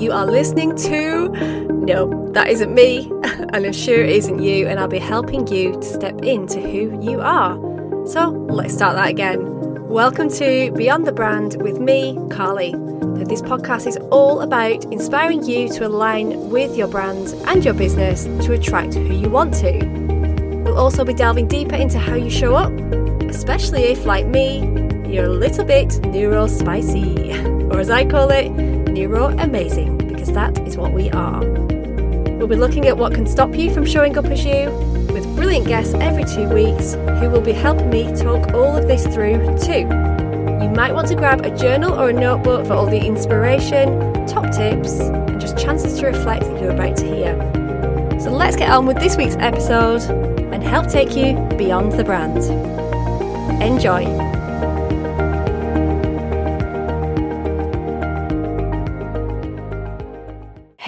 you are listening to. No, that isn't me, and I'm sure it isn't you, and I'll be helping you to step into who you are. So let's start that again. Welcome to Beyond the Brand with me, Carly. Now, this podcast is all about inspiring you to align with your brand and your business to attract who you want to. We'll also be delving deeper into how you show up, especially if, like me, you're a little bit neurospicy or as I call it, neuro amazing, because that is what we are. We'll be looking at what can stop you from showing up as you, with brilliant guests every two weeks who will be helping me talk all of this through too. You might want to grab a journal or a notebook for all the inspiration, top tips, and just chances to reflect that you're about to hear. So let's get on with this week's episode and help take you beyond the brand. Enjoy.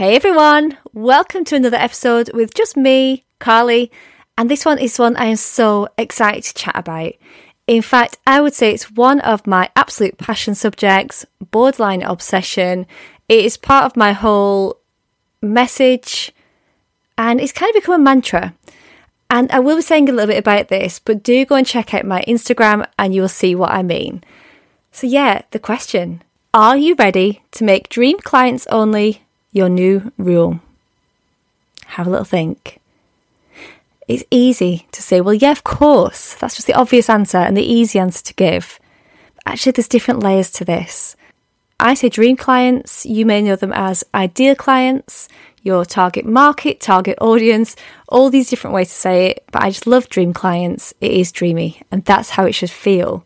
Hey everyone, welcome to another episode with just me, Carly, and this one is one I am so excited to chat about. In fact, I would say it's one of my absolute passion subjects, borderline obsession. It is part of my whole message and it's kind of become a mantra. And I will be saying a little bit about this, but do go and check out my Instagram and you will see what I mean. So, yeah, the question Are you ready to make dream clients only your new rule. Have a little think. It's easy to say, well, yeah, of course. That's just the obvious answer and the easy answer to give. But actually, there's different layers to this. I say dream clients, you may know them as ideal clients, your target market, target audience, all these different ways to say it. But I just love dream clients. It is dreamy, and that's how it should feel.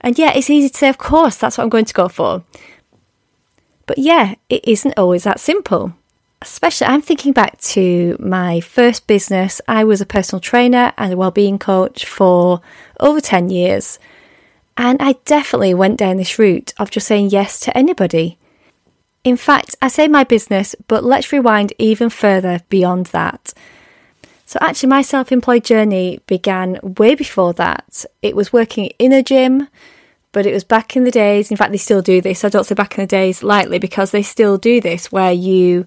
And yeah, it's easy to say, of course, that's what I'm going to go for. But yeah, it isn't always that simple. Especially, I'm thinking back to my first business. I was a personal trainer and a well-being coach for over 10 years. And I definitely went down this route of just saying yes to anybody. In fact, I say my business, but let's rewind even further beyond that. So, actually, my self employed journey began way before that. It was working in a gym, but it was back in the days. In fact, they still do this. I don't say back in the days lightly because they still do this where you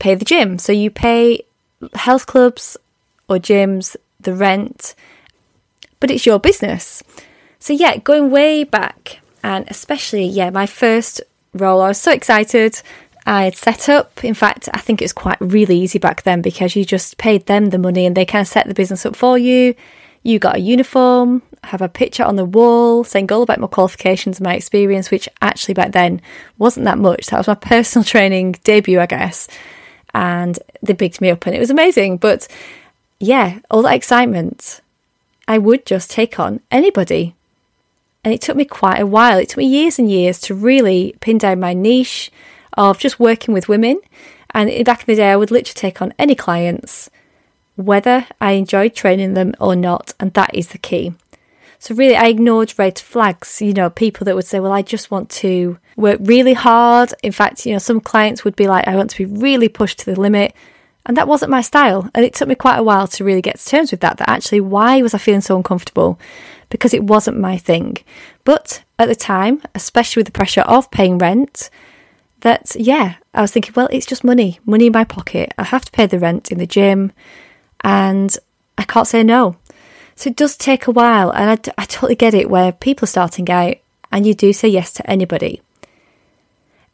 pay the gym. So you pay health clubs or gyms the rent, but it's your business. So yeah, going way back, and especially yeah, my first role, I was so excited. I had set up. In fact, I think it was quite really easy back then because you just paid them the money and they kind of set the business up for you. You got a uniform, have a picture on the wall saying all about my qualifications and my experience, which actually back then wasn't that much. That was my personal training debut, I guess. And they bigged me up and it was amazing. But yeah, all that excitement, I would just take on anybody. And it took me quite a while. It took me years and years to really pin down my niche of just working with women. And back in the day, I would literally take on any clients, whether I enjoyed training them or not. And that is the key. So really, I ignored red flags. You know, people that would say, "Well, I just want to work really hard." In fact, you know, some clients would be like, "I want to be really pushed to the limit," and that wasn't my style. And it took me quite a while to really get to terms with that. That actually, why was I feeling so uncomfortable? Because it wasn't my thing. But at the time, especially with the pressure of paying rent, that yeah, I was thinking, well, it's just money, money in my pocket. I have to pay the rent in the gym, and I can't say no. So it does take a while, and I, I totally get it where people are starting out and you do say yes to anybody.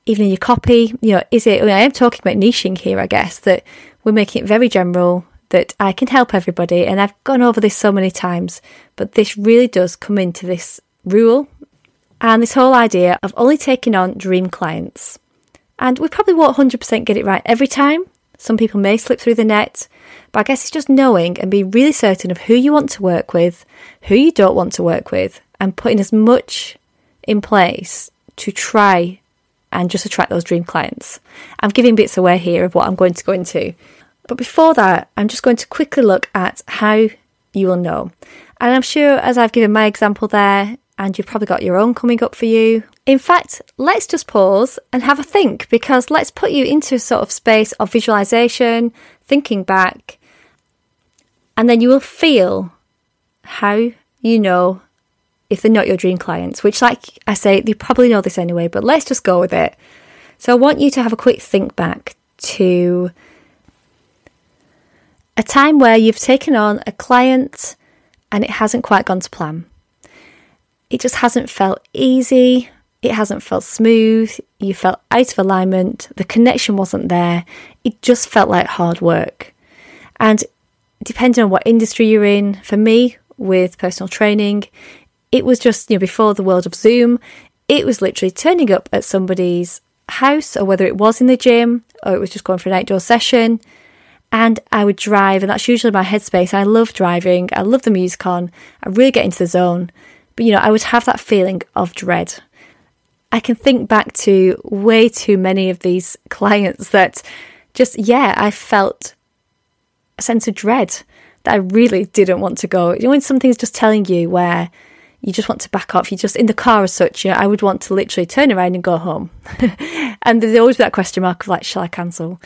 Even in your copy, you know, is it, I, mean, I am talking about niching here, I guess, that we're making it very general, that I can help everybody, and I've gone over this so many times, but this really does come into this rule and this whole idea of only taking on dream clients. And we probably won't 100% get it right every time. Some people may slip through the net, but I guess it's just knowing and being really certain of who you want to work with, who you don't want to work with, and putting as much in place to try and just attract those dream clients. I'm giving bits away here of what I'm going to go into. But before that, I'm just going to quickly look at how you will know. And I'm sure as I've given my example there, and you've probably got your own coming up for you. In fact, let's just pause and have a think because let's put you into a sort of space of visualization, thinking back, and then you will feel how you know if they're not your dream clients, which, like I say, you probably know this anyway, but let's just go with it. So I want you to have a quick think back to a time where you've taken on a client and it hasn't quite gone to plan. It just hasn't felt easy, it hasn't felt smooth, you felt out of alignment, the connection wasn't there, it just felt like hard work. And depending on what industry you're in, for me, with personal training, it was just, you know, before the world of Zoom, it was literally turning up at somebody's house or whether it was in the gym or it was just going for an outdoor session. And I would drive, and that's usually my headspace. I love driving, I love the music on, I really get into the zone. But you know, I would have that feeling of dread. I can think back to way too many of these clients that just, yeah, I felt a sense of dread that I really didn't want to go. You know, when something's just telling you where you just want to back off, you're just in the car as such, you know, I would want to literally turn around and go home. and there's always that question mark of like, shall I cancel?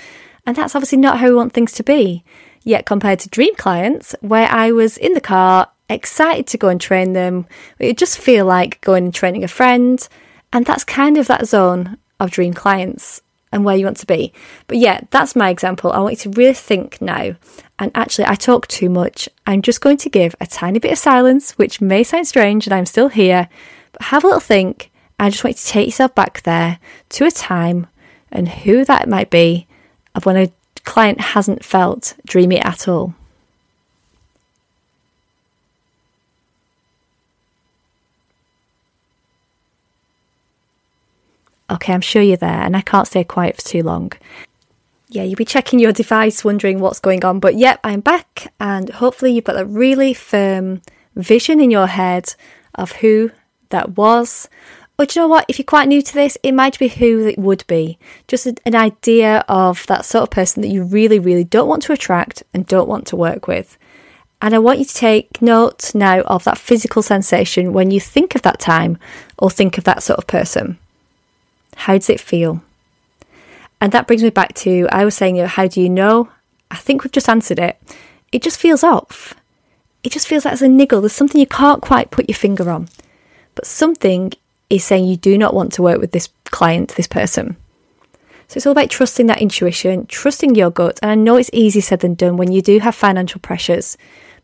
And that's obviously not how we want things to be. Yet compared to dream clients, where I was in the car, excited to go and train them, it just feel like going and training a friend. And that's kind of that zone of dream clients and where you want to be. But yeah, that's my example. I want you to really think now. And actually, I talk too much. I'm just going to give a tiny bit of silence, which may sound strange, and I'm still here. But have a little think. I just want you to take yourself back there to a time and who that might be of when a client hasn't felt dreamy at all. Okay, I'm sure you're there, and I can't stay quiet for too long. Yeah, you'll be checking your device, wondering what's going on, but yep, I'm back, and hopefully, you've got a really firm vision in your head of who that was. Or do you know what? If you're quite new to this, it might be who it would be. Just an idea of that sort of person that you really, really don't want to attract and don't want to work with. And I want you to take note now of that physical sensation when you think of that time or think of that sort of person. How does it feel? And that brings me back to I was saying, you know, how do you know? I think we've just answered it. It just feels off. It just feels like there's a niggle. There's something you can't quite put your finger on. But something is saying you do not want to work with this client, this person. So it's all about trusting that intuition, trusting your gut. And I know it's easier said than done when you do have financial pressures.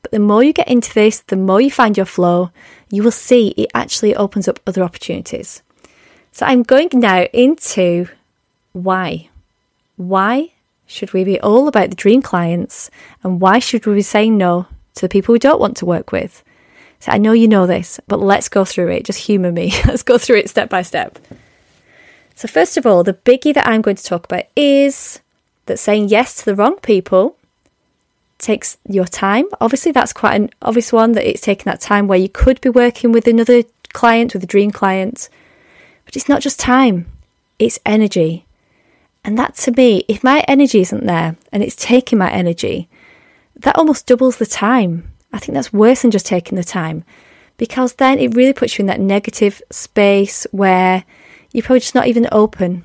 But the more you get into this, the more you find your flow, you will see it actually opens up other opportunities. So I'm going now into why. Why should we be all about the dream clients and why should we be saying no to the people we don't want to work with? So I know you know this, but let's go through it. Just humour me. let's go through it step by step. So, first of all, the biggie that I'm going to talk about is that saying yes to the wrong people takes your time. Obviously, that's quite an obvious one that it's taking that time where you could be working with another client, with a dream client, but it's not just time, it's energy. And that to me, if my energy isn't there and it's taking my energy, that almost doubles the time. I think that's worse than just taking the time because then it really puts you in that negative space where you're probably just not even open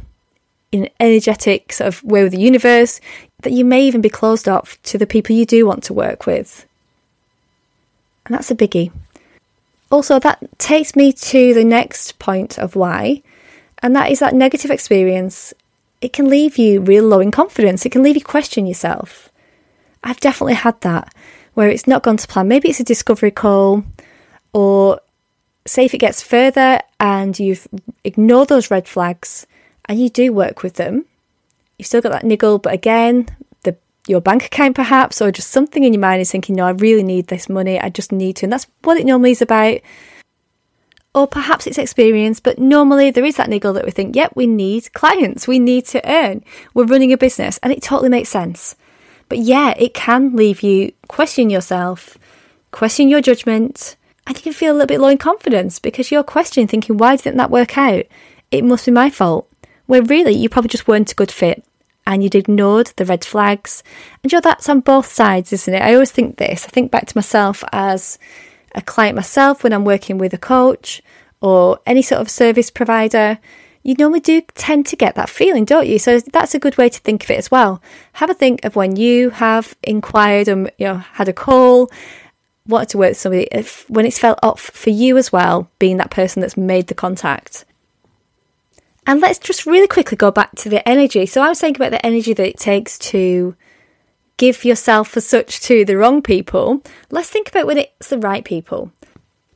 in an energetic sort of way with the universe, that you may even be closed off to the people you do want to work with. And that's a biggie. Also, that takes me to the next point of why, and that is that negative experience. It can leave you real low in confidence. It can leave you question yourself. I've definitely had that where it's not gone to plan. Maybe it's a discovery call, or say if it gets further and you've ignored those red flags and you do work with them, you've still got that niggle, but again, your bank account perhaps, or just something in your mind is thinking, no, I really need this money, I just need to. And that's what it normally is about. Or perhaps it's experience, but normally there is that niggle that we think, yep, we need clients, we need to earn, we're running a business, and it totally makes sense. But yeah, it can leave you question yourself, question your judgment, and you can feel a little bit low in confidence because you're questioning, thinking, why didn't that work out? It must be my fault. Where really you probably just weren't a good fit and you'd ignored the red flags. And you know, that's on both sides, isn't it? I always think this. I think back to myself as a client myself when I'm working with a coach or any sort of service provider. You normally do tend to get that feeling, don't you? So that's a good way to think of it as well. Have a think of when you have inquired and you know had a call, wanted to work with somebody, if, when it's felt off for you as well, being that person that's made the contact. And let's just really quickly go back to the energy. So I was saying about the energy that it takes to give yourself as such to the wrong people. Let's think about when it's the right people.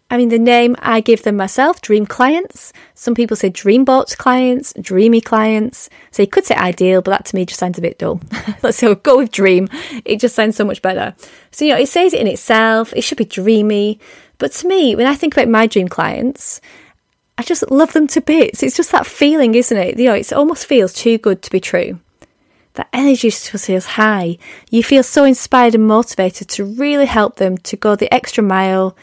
I mean, the name I give them myself, dream clients. Some people say dream dreamboat clients, dreamy clients. So you could say ideal, but that to me just sounds a bit dull. Let's go, go with dream. It just sounds so much better. So, you know, it says it in itself. It should be dreamy. But to me, when I think about my dream clients, I just love them to bits. It's just that feeling, isn't it? You know, it almost feels too good to be true. That energy just feels high. You feel so inspired and motivated to really help them to go the extra mile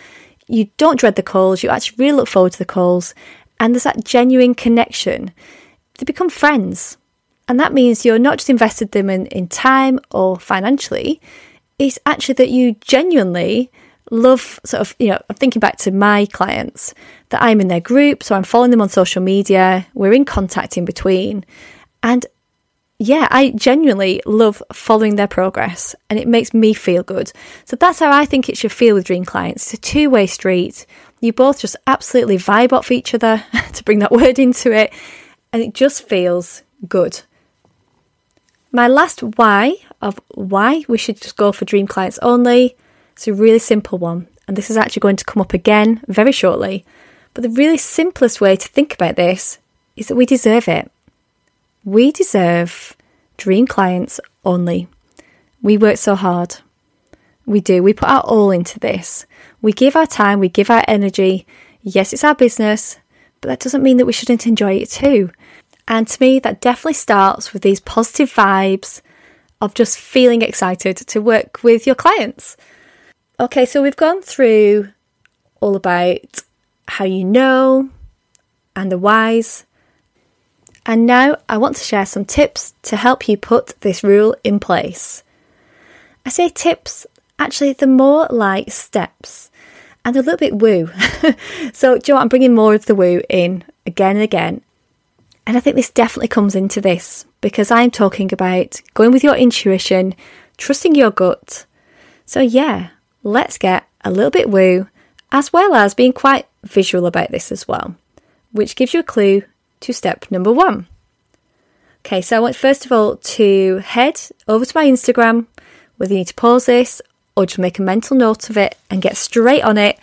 you don't dread the calls, you actually really look forward to the calls, and there's that genuine connection. They become friends. And that means you're not just invested them in, in time or financially, it's actually that you genuinely love sort of, you know, I'm thinking back to my clients that I'm in their group, so I'm following them on social media, we're in contact in between. And yeah, I genuinely love following their progress and it makes me feel good. So that's how I think it should feel with dream clients. It's a two way street. You both just absolutely vibe off each other, to bring that word into it, and it just feels good. My last why of why we should just go for dream clients only is a really simple one, and this is actually going to come up again very shortly. But the really simplest way to think about this is that we deserve it. We deserve dream clients only. We work so hard. We do. We put our all into this. We give our time, we give our energy. Yes, it's our business, but that doesn't mean that we shouldn't enjoy it too. And to me, that definitely starts with these positive vibes of just feeling excited to work with your clients. Okay, so we've gone through all about how you know and the whys. And now I want to share some tips to help you put this rule in place. I say tips, actually, they're more like steps and a little bit woo. so, do you know? I'm bringing more of the woo in again and again. And I think this definitely comes into this because I'm talking about going with your intuition, trusting your gut. So, yeah, let's get a little bit woo, as well as being quite visual about this as well, which gives you a clue to step number one. Okay, so I want first of all to head over to my Instagram, whether you need to pause this or just make a mental note of it and get straight on it.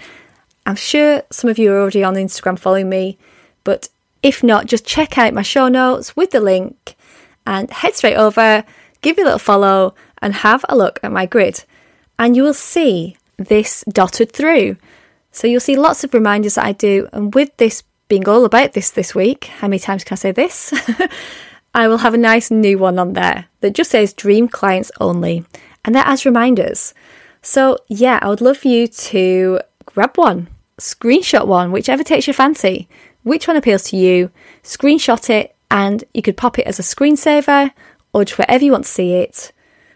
I'm sure some of you are already on Instagram following me, but if not, just check out my show notes with the link and head straight over, give me a little follow, and have a look at my grid. And you will see this dotted through. So you'll see lots of reminders that I do, and with this being all about this this week, how many times can I say this? I will have a nice new one on there that just says Dream Clients Only, and that as reminders. So, yeah, I would love for you to grab one, screenshot one, whichever takes your fancy. Which one appeals to you? Screenshot it, and you could pop it as a screensaver or just wherever you want to see it.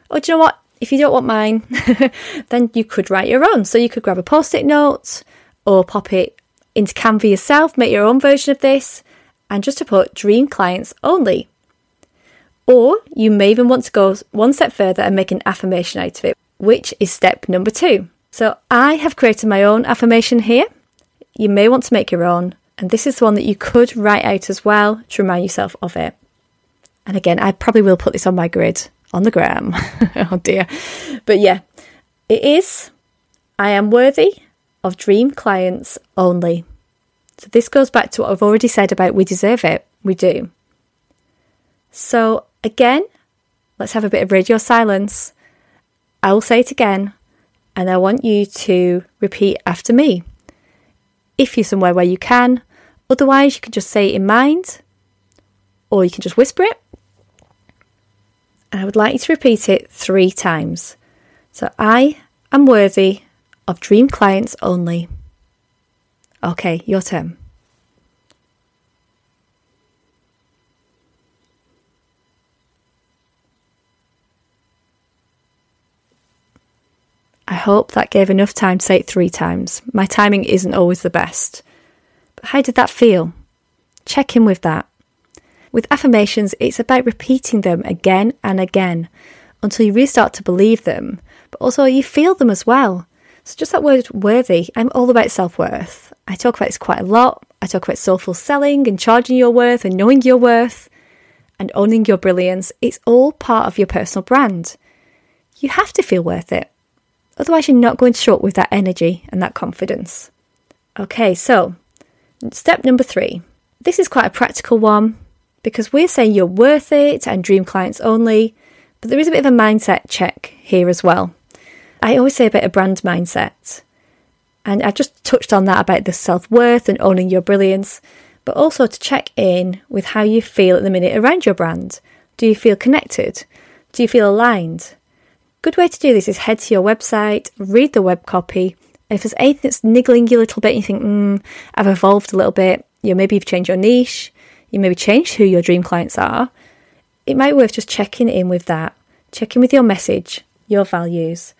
Or do you know what? If you don't want mine, then you could write your own. So you could grab a post it note or pop it into Canva yourself, make your own version of this, and just to put dream clients only. Or you may even want to go one step further and make an affirmation out of it, which is step number two. So I have created my own affirmation here. You may want to make your own, and this is the one that you could write out as well to remind yourself of it. And again, I probably will put this on my grid on the gram. oh dear. But yeah, it is I am worthy of dream clients only. So this goes back to what I've already said about we deserve it. We do. So again, let's have a bit of radio silence. I will say it again, and I want you to repeat after me. If you're somewhere where you can, otherwise, you can just say it in mind, or you can just whisper it. And I would like you to repeat it three times. So I am worthy of dream clients only. Okay, your turn. I hope that gave enough time to say it three times. My timing isn't always the best. But how did that feel? Check in with that. With affirmations, it's about repeating them again and again until you really start to believe them, but also you feel them as well. So, just that word worthy, I'm all about self worth. I talk about this quite a lot. I talk about soulful selling and charging your worth and knowing your worth and owning your brilliance. It's all part of your personal brand. You have to feel worth it. Otherwise, you're not going to show up with that energy and that confidence. Okay, so step number three. This is quite a practical one because we're saying you're worth it and dream clients only, but there is a bit of a mindset check here as well. I always say about a brand mindset. And I just touched on that about the self worth and owning your brilliance, but also to check in with how you feel at the minute around your brand. Do you feel connected? Do you feel aligned? Good way to do this is head to your website, read the web copy. And if there's anything that's niggling you a little bit, you think, mm, I've evolved a little bit, you know, maybe you've changed your niche, you maybe changed who your dream clients are, it might be worth just checking in with that, checking with your message, your values.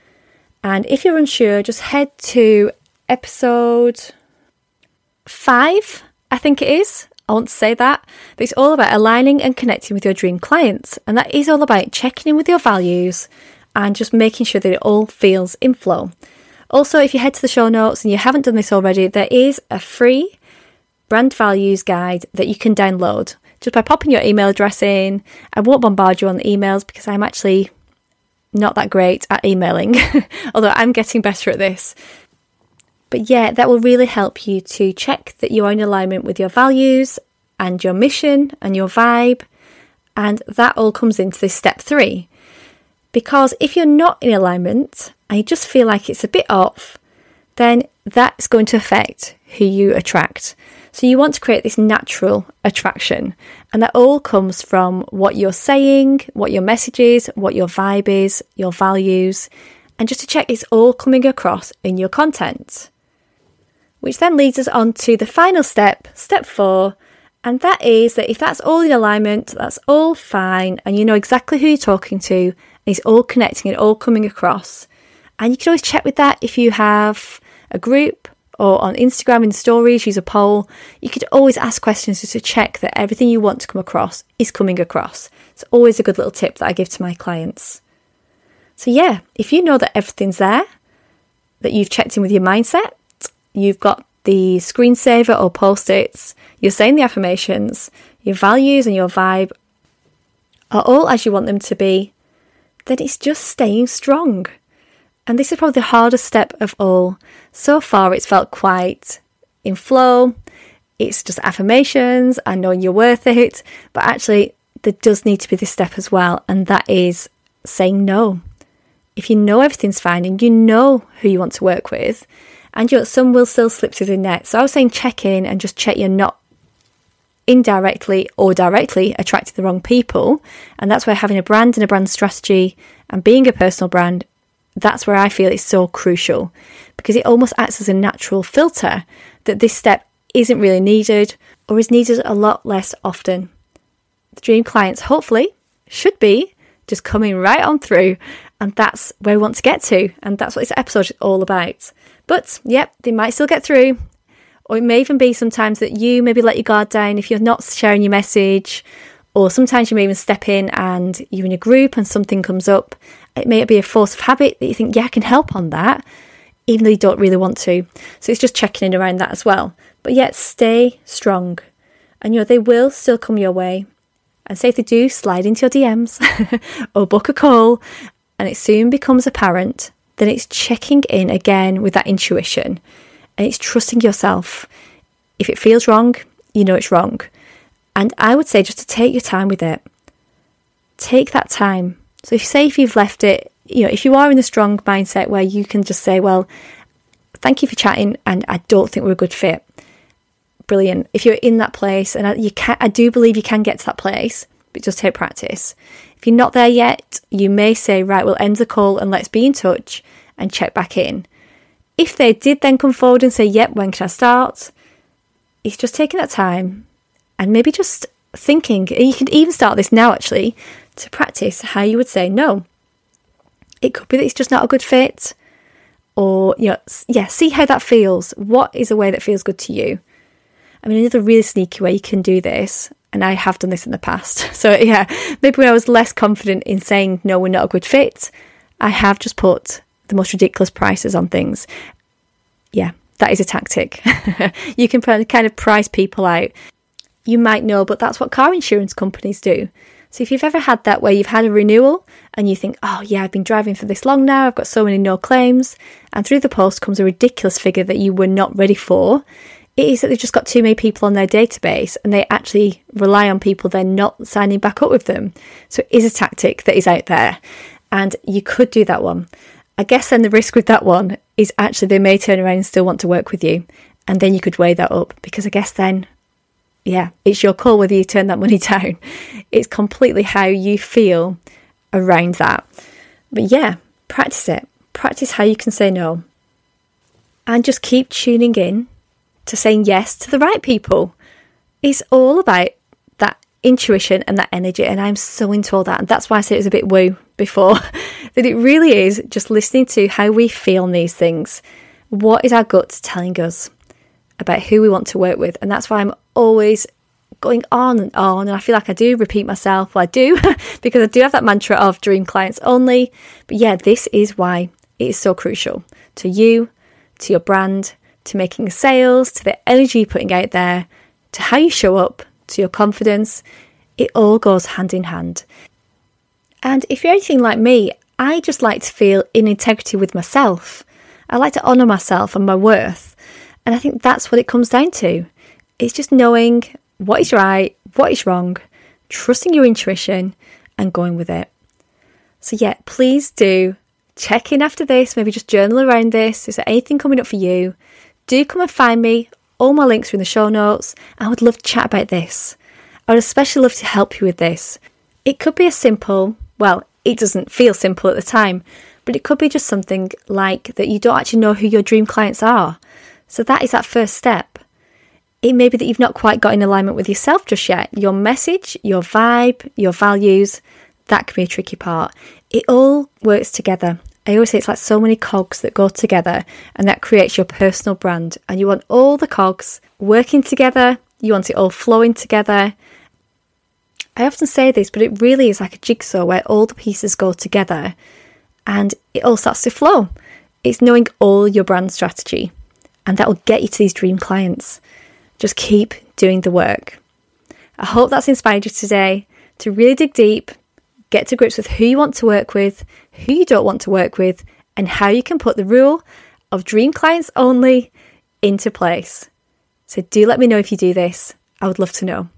And if you're unsure, just head to episode five, I think it is. I want to say that, but it's all about aligning and connecting with your dream clients. And that is all about checking in with your values and just making sure that it all feels in flow. Also, if you head to the show notes and you haven't done this already, there is a free brand values guide that you can download just by popping your email address in. I won't bombard you on the emails because I'm actually not that great at emailing, although I'm getting better at this. But yeah, that will really help you to check that you're in alignment with your values and your mission and your vibe. And that all comes into this step three. Because if you're not in alignment and you just feel like it's a bit off, then that's going to affect who you attract. So you want to create this natural attraction. And that all comes from what you're saying, what your message is, what your vibe is, your values, and just to check it's all coming across in your content. Which then leads us on to the final step, step four, and that is that if that's all in alignment, that's all fine, and you know exactly who you're talking to, and it's all connecting and all coming across. And you can always check with that if you have a group or on Instagram in stories, use a poll. You could always ask questions just to check that everything you want to come across is coming across. It's always a good little tip that I give to my clients. So, yeah, if you know that everything's there, that you've checked in with your mindset, you've got the screensaver or post its, you're saying the affirmations, your values and your vibe are all as you want them to be, then it's just staying strong. And this is probably the hardest step of all. So far, it's felt quite in flow. It's just affirmations and knowing you're worth it. But actually, there does need to be this step as well, and that is saying no. If you know everything's fine and you know who you want to work with, and you some will still slip through the net. So I was saying check in and just check you're not indirectly or directly attracting the wrong people. And that's where having a brand and a brand strategy and being a personal brand that's where I feel it's so crucial because it almost acts as a natural filter that this step isn't really needed or is needed a lot less often. The dream clients, hopefully, should be just coming right on through, and that's where we want to get to, and that's what this episode is all about. But yep, they might still get through, or it may even be sometimes that you maybe let your guard down if you're not sharing your message, or sometimes you may even step in and you're in a group and something comes up it may be a force of habit that you think, yeah, I can help on that, even though you don't really want to. So it's just checking in around that as well. But yet, stay strong. And you know, they will still come your way. And say if they do, slide into your DMs or book a call, and it soon becomes apparent, then it's checking in again with that intuition and it's trusting yourself. If it feels wrong, you know it's wrong. And I would say just to take your time with it. Take that time so if say if you've left it, you know, if you are in a strong mindset where you can just say, well, thank you for chatting and I don't think we're a good fit. Brilliant. If you're in that place and I, you can I do believe you can get to that place, but just take practice. If you're not there yet, you may say, right, we'll end the call and let's be in touch and check back in. If they did then come forward and say, yep, when can I start? It's just taking that time and maybe just thinking. You can even start this now actually to practice how you would say no. It could be that it's just not a good fit, or you know, yeah, see how that feels. What is a way that feels good to you? I mean, another really sneaky way you can do this, and I have done this in the past. So yeah, maybe when I was less confident in saying no, we're not a good fit, I have just put the most ridiculous prices on things. Yeah, that is a tactic. you can kind of price people out. You might know, but that's what car insurance companies do. So if you've ever had that where you've had a renewal and you think, oh yeah, I've been driving for this long now, I've got so many no claims, and through the post comes a ridiculous figure that you were not ready for, it is that they've just got too many people on their database and they actually rely on people then not signing back up with them. So it is a tactic that is out there. And you could do that one. I guess then the risk with that one is actually they may turn around and still want to work with you. And then you could weigh that up because I guess then yeah, it's your call whether you turn that money down. It's completely how you feel around that. But yeah, practice it. Practice how you can say no. And just keep tuning in to saying yes to the right people. It's all about that intuition and that energy. And I'm so into all that. And that's why I said it was a bit woo before, that it really is just listening to how we feel on these things. What is our gut telling us about who we want to work with? And that's why I'm always going on and on. And I feel like I do repeat myself. Well, I do, because I do have that mantra of dream clients only. But yeah, this is why it is so crucial to you, to your brand, to making sales, to the energy you're putting out there, to how you show up, to your confidence. It all goes hand in hand. And if you're anything like me, I just like to feel in integrity with myself. I like to honour myself and my worth. And I think that's what it comes down to. It's just knowing what is right, what is wrong, trusting your intuition, and going with it. So, yeah, please do check in after this, maybe just journal around this. Is there anything coming up for you? Do come and find me. All my links are in the show notes. I would love to chat about this. I would especially love to help you with this. It could be a simple, well, it doesn't feel simple at the time, but it could be just something like that you don't actually know who your dream clients are. So that is that first step it may be that you've not quite got in alignment with yourself just yet. Your message, your vibe, your values, that can be a tricky part. It all works together. I always say it's like so many cogs that go together and that creates your personal brand. And you want all the cogs working together, you want it all flowing together. I often say this, but it really is like a jigsaw where all the pieces go together and it all starts to flow. It's knowing all your brand strategy, and that will get you to these dream clients. Just keep doing the work. I hope that's inspired you today to really dig deep, get to grips with who you want to work with, who you don't want to work with, and how you can put the rule of dream clients only into place. So do let me know if you do this. I would love to know.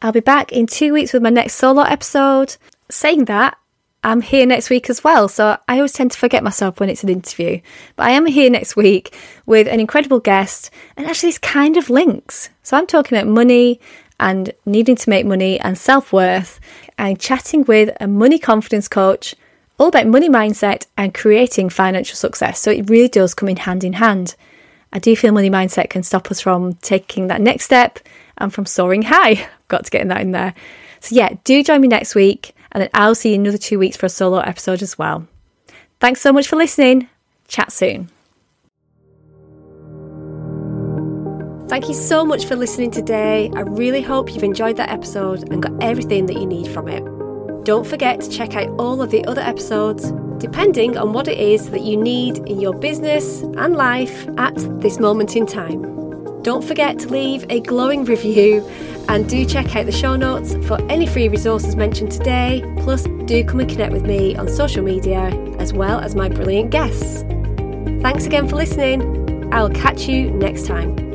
I'll be back in two weeks with my next solo episode. Saying that, I'm here next week as well. So I always tend to forget myself when it's an interview. But I am here next week with an incredible guest and actually this kind of links. So I'm talking about money and needing to make money and self worth and chatting with a money confidence coach all about money mindset and creating financial success. So it really does come in hand in hand. I do feel money mindset can stop us from taking that next step and from soaring high. Got to get that in there. So yeah, do join me next week and then I'll see you in another two weeks for a solo episode as well. Thanks so much for listening. Chat soon. Thank you so much for listening today. I really hope you've enjoyed that episode and got everything that you need from it. Don't forget to check out all of the other episodes, depending on what it is that you need in your business and life at this moment in time. Don't forget to leave a glowing review and do check out the show notes for any free resources mentioned today. Plus, do come and connect with me on social media as well as my brilliant guests. Thanks again for listening. I'll catch you next time.